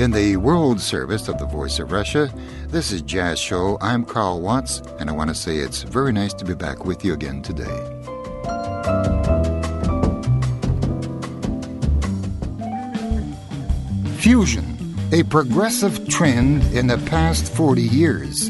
In the world service of the Voice of Russia, this is Jazz Show. I'm Carl Watts, and I want to say it's very nice to be back with you again today. Fusion, a progressive trend in the past 40 years.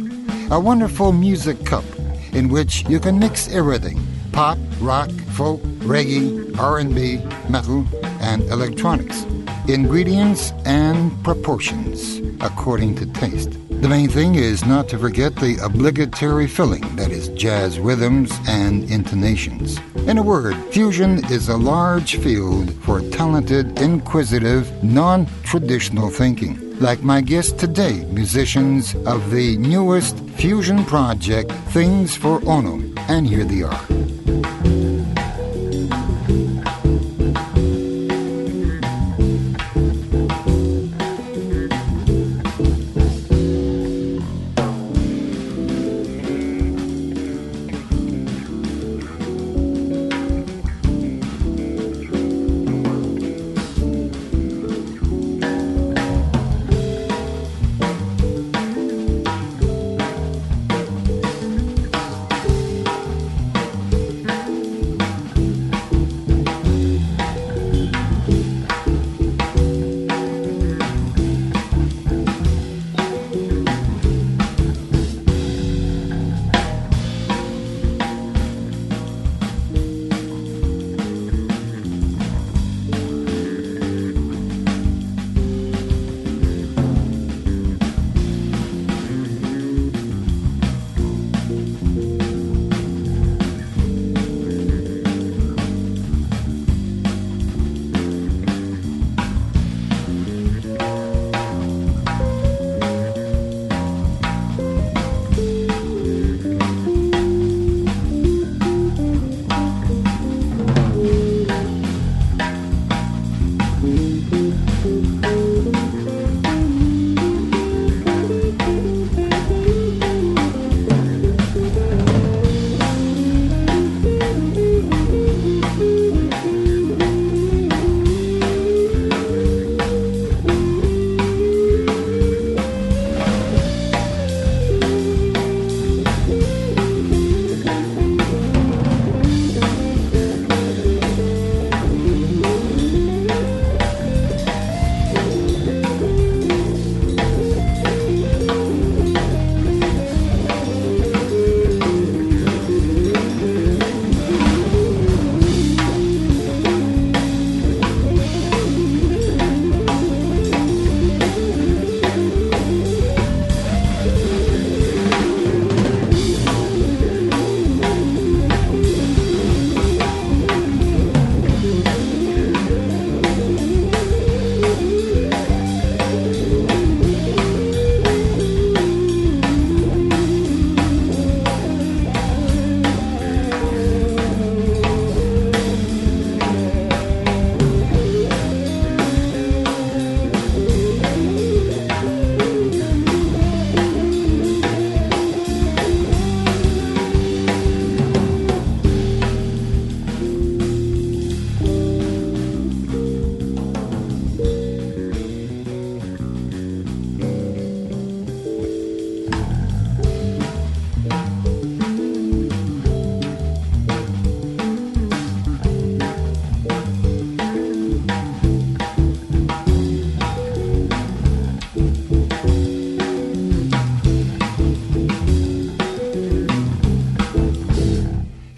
A wonderful music cup in which you can mix everything pop, rock, folk, reggae, R&B, metal, and electronics. Ingredients and proportions according to taste. The main thing is not to forget the obligatory filling, that is, jazz rhythms and intonations. In a word, fusion is a large field for talented, inquisitive, non traditional thinking. Like my guest today, musicians of the newest fusion project, Things for Onno. And here they are.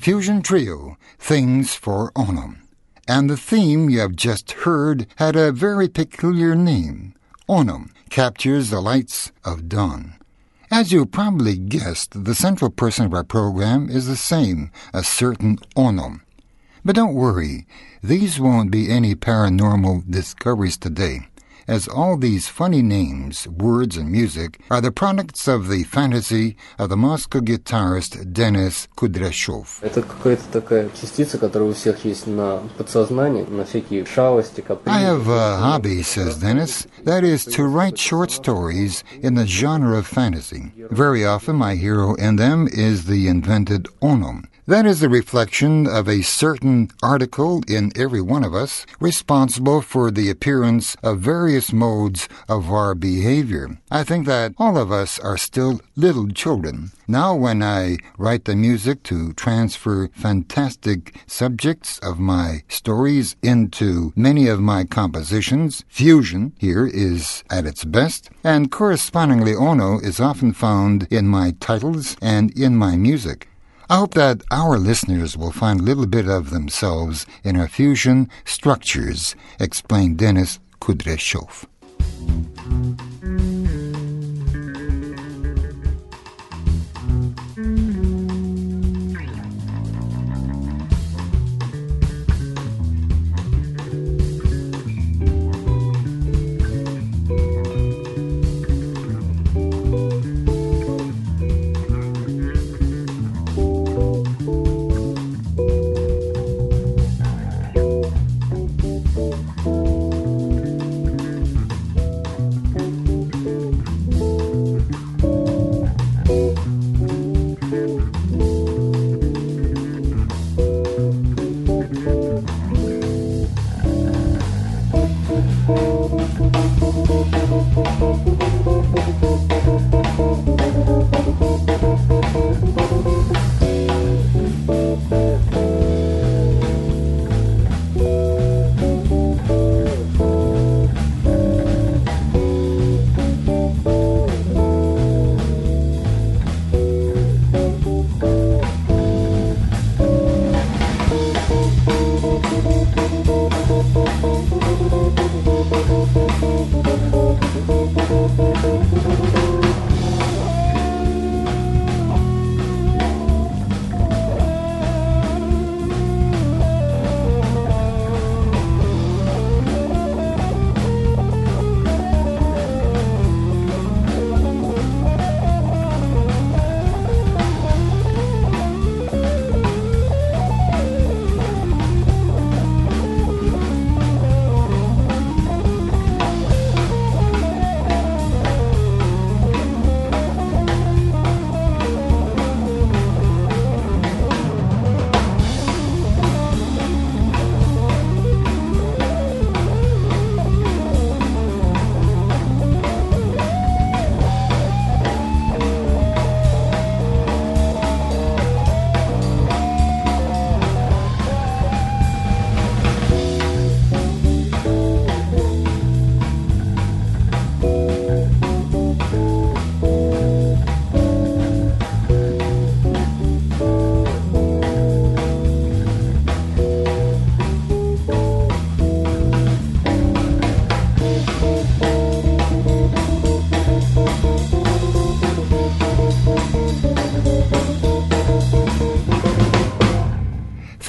Fusion Trio, Things for Onno. And the theme you have just heard had a very peculiar name. Onno captures the lights of dawn. As you probably guessed, the central person of our program is the same, a certain Onno. But don't worry, these won't be any paranormal discoveries today as all these funny names, words, and music are the products of the fantasy of the Moscow guitarist Denis Kudryashov. I have a hobby, says Denis, that is to write short stories in the genre of fantasy. Very often my hero in them is the invented Onno, That is a reflection of a certain article in every one of us responsible for the appearance of various modes of our behavior. I think that all of us are still little children. Now, when I write the music to transfer fantastic subjects of my stories into many of my compositions, fusion here is at its best, and correspondingly Onno is often found in my titles and in my music. I hope that our listeners will find a little bit of themselves in our fusion structures, explained Denis Kudryashov.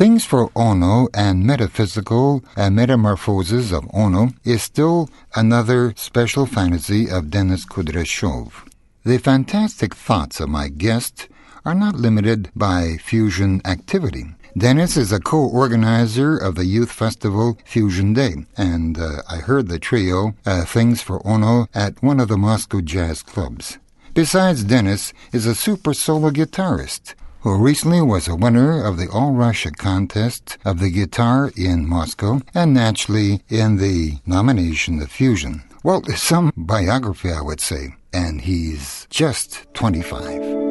Things for Onno and Metaphysical and Metamorphoses of Onno is still another special fantasy of Denis Kudryashov. The fantastic thoughts of my guest are not limited by fusion activity. Denis is a co-organizer of the youth festival Fusion Day, and uh, I heard the trio uh, Things for Onno at one of the Moscow jazz clubs. Besides Denis is a super solo guitarist who recently was a winner of the All Russia contest of the guitar in Moscow and naturally in the nomination of Fusion. Well, some biography, I would say, and he's just 25.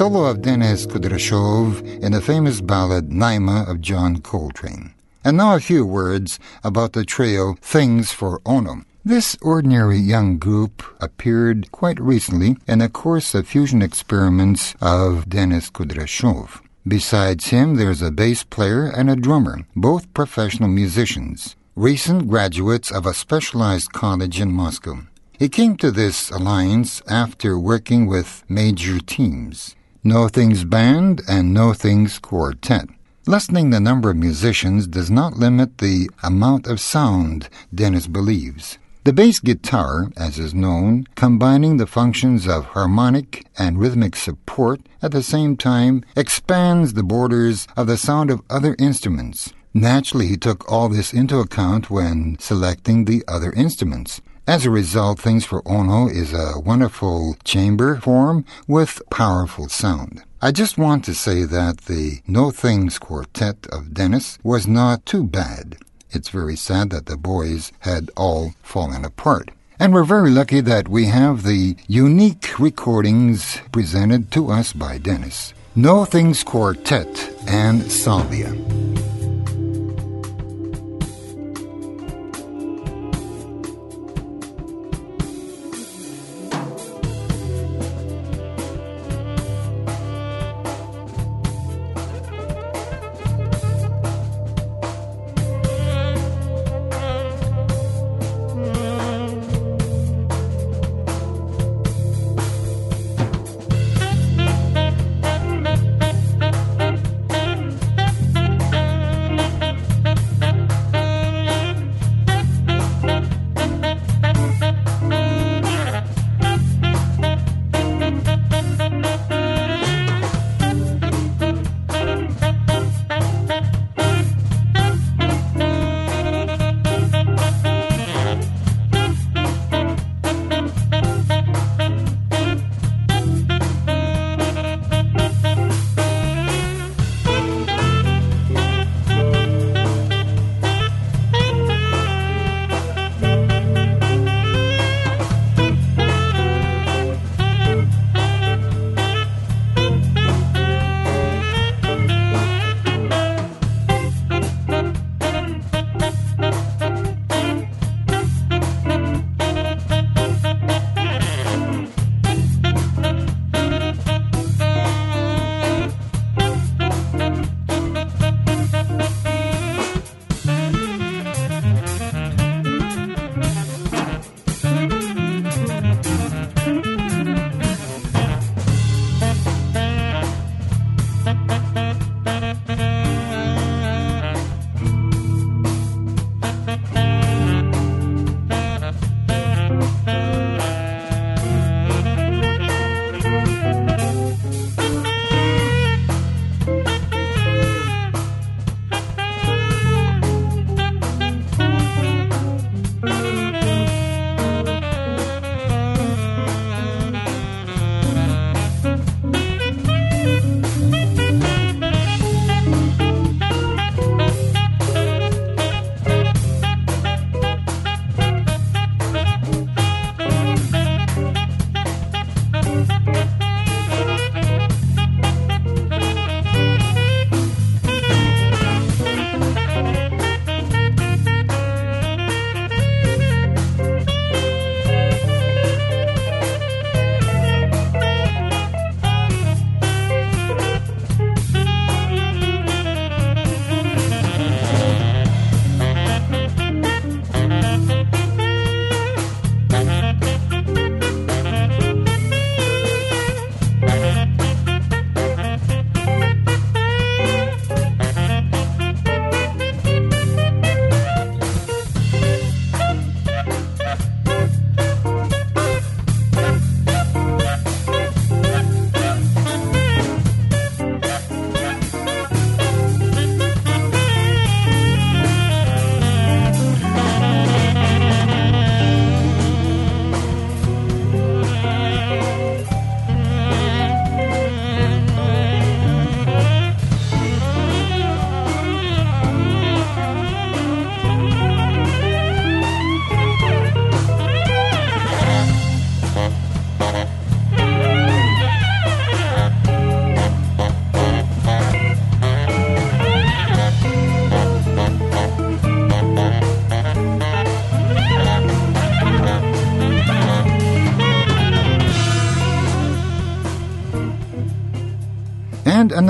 Solo of Denis Kudryashov in the famous ballad Naima of John Coltrane. And now a few words about the trio Things for Onno. This ordinary young group appeared quite recently in a course of fusion experiments of Denis Kudryashov. Besides him, there's a bass player and a drummer, both professional musicians, recent graduates of a specialized college in Moscow. He came to this alliance after working with major teams, No Things Band and No Things Quartet. Lessening the number of musicians does not limit the amount of sound, Dennis believes. The bass guitar, as is known, combining the functions of harmonic and rhythmic support at the same time, expands the borders of the sound of other instruments. Naturally, he took all this into account when selecting the other instruments. As a result, Things for Onno is a wonderful chamber form with powerful sound. I just want to say that the No Things Quartet of Dennis was not too bad. It's very sad that the boys had all fallen apart. And we're very lucky that we have the unique recordings presented to us by Dennis. No Things Quartet and Salvia.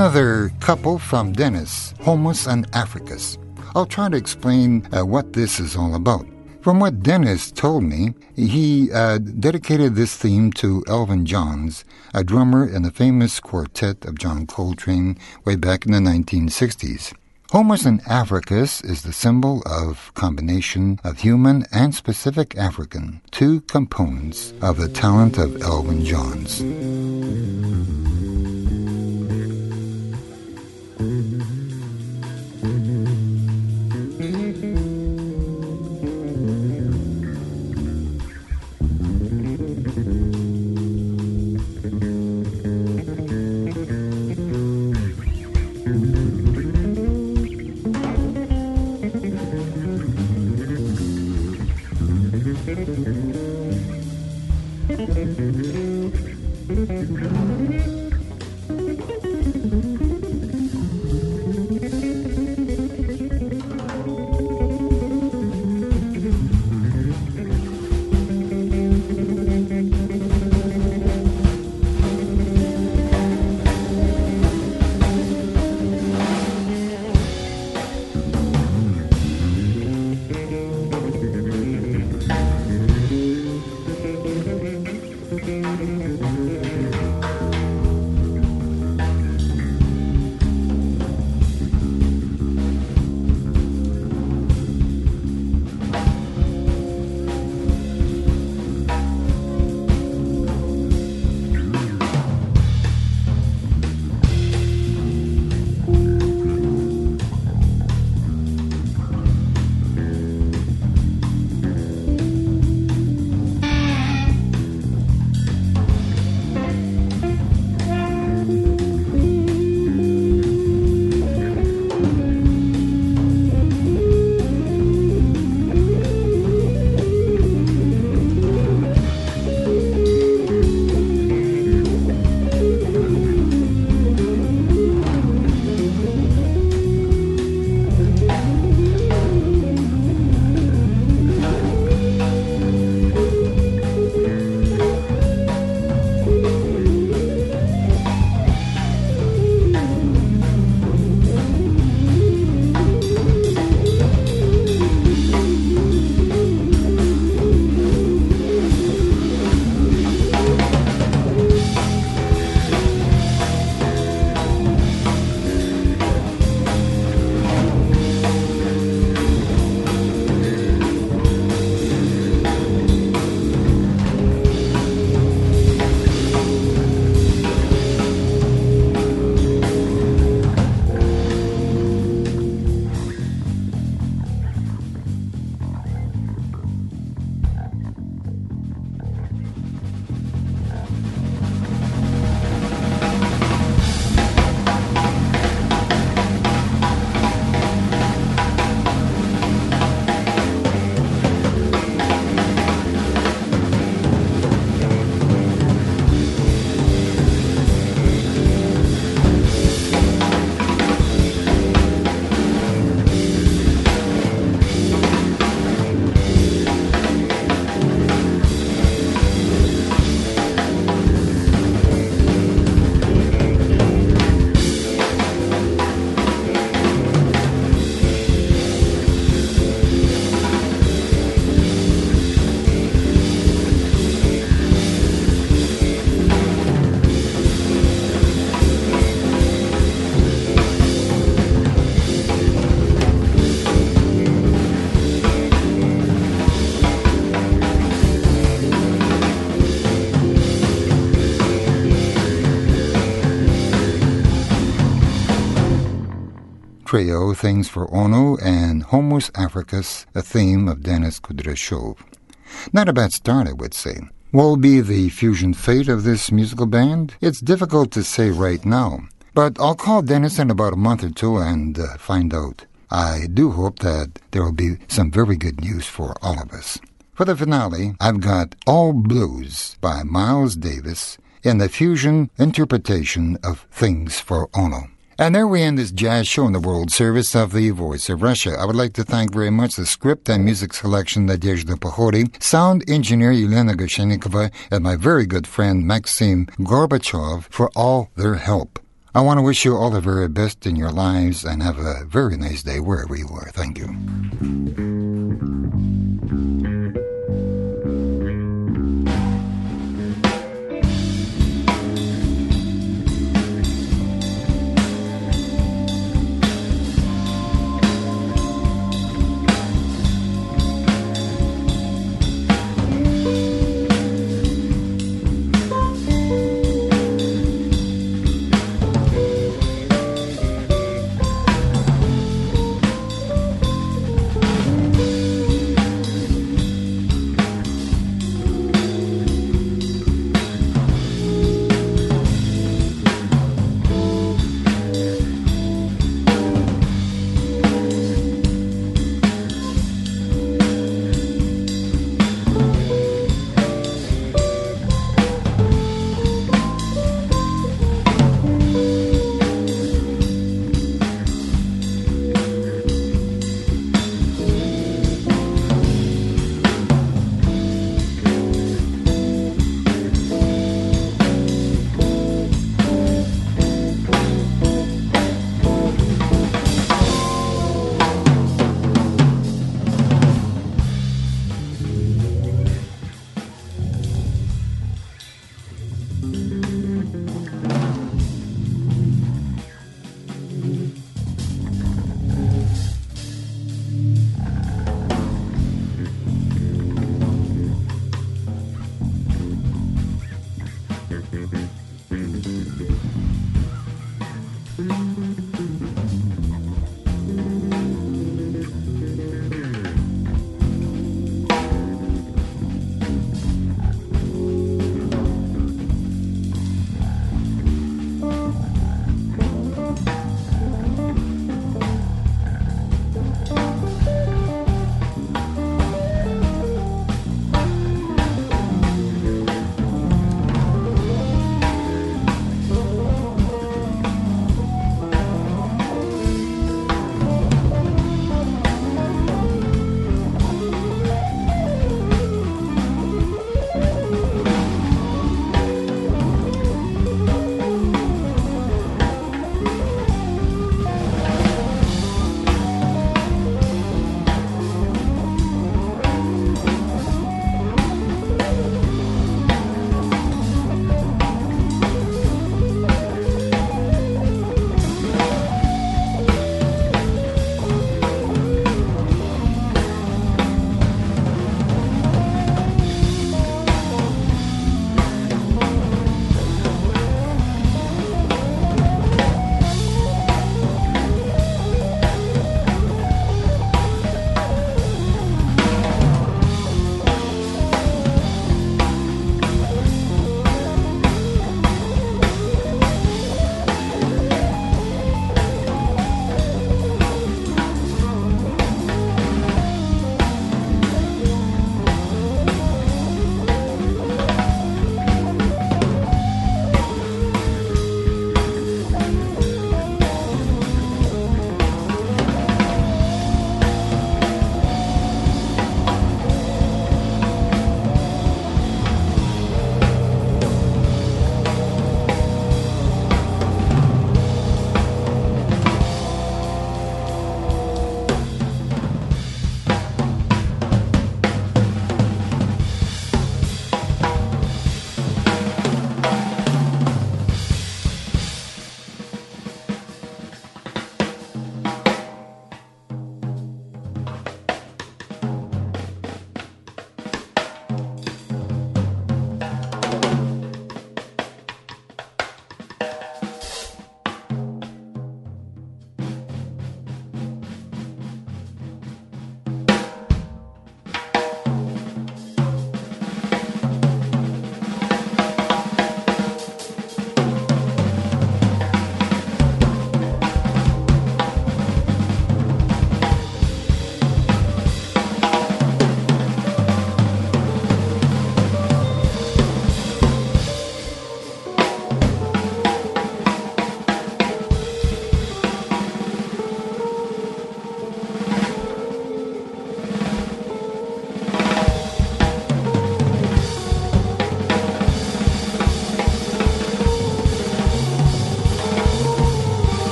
Another couple from Dennis, Homus and Africus. I'll try to explain uh, what this is all about. From what Dennis told me, he uh, dedicated this theme to Elvin Jones, a drummer in the famous quartet of John Coltrane way back in the 1960s. Homus and Africus is the symbol of combination of human and specific African, two components of the talent of Elvin Jones. Thank you. Trio Things for Onno and Homus Africus, a theme of Denis Kudryashov. Not a bad start, I would say. What will be the fusion fate of this musical band? It's difficult to say right now, but I'll call Dennis in about a month or two and uh, find out. I do hope that there will be some very good news for all of us. For the finale, I've got All Blues by Miles Davis in the fusion interpretation of Things for Onno. And there we end this jazz show in the World Service of the Voice of Russia. I would like to thank very much the script and music selection Nadezhda Pokhori, sound engineer Yelena Goshenikova, and my very good friend Maxim Gorbachev for all their help. I want to wish you all the very best in your lives and have a very nice day wherever you are. Thank you.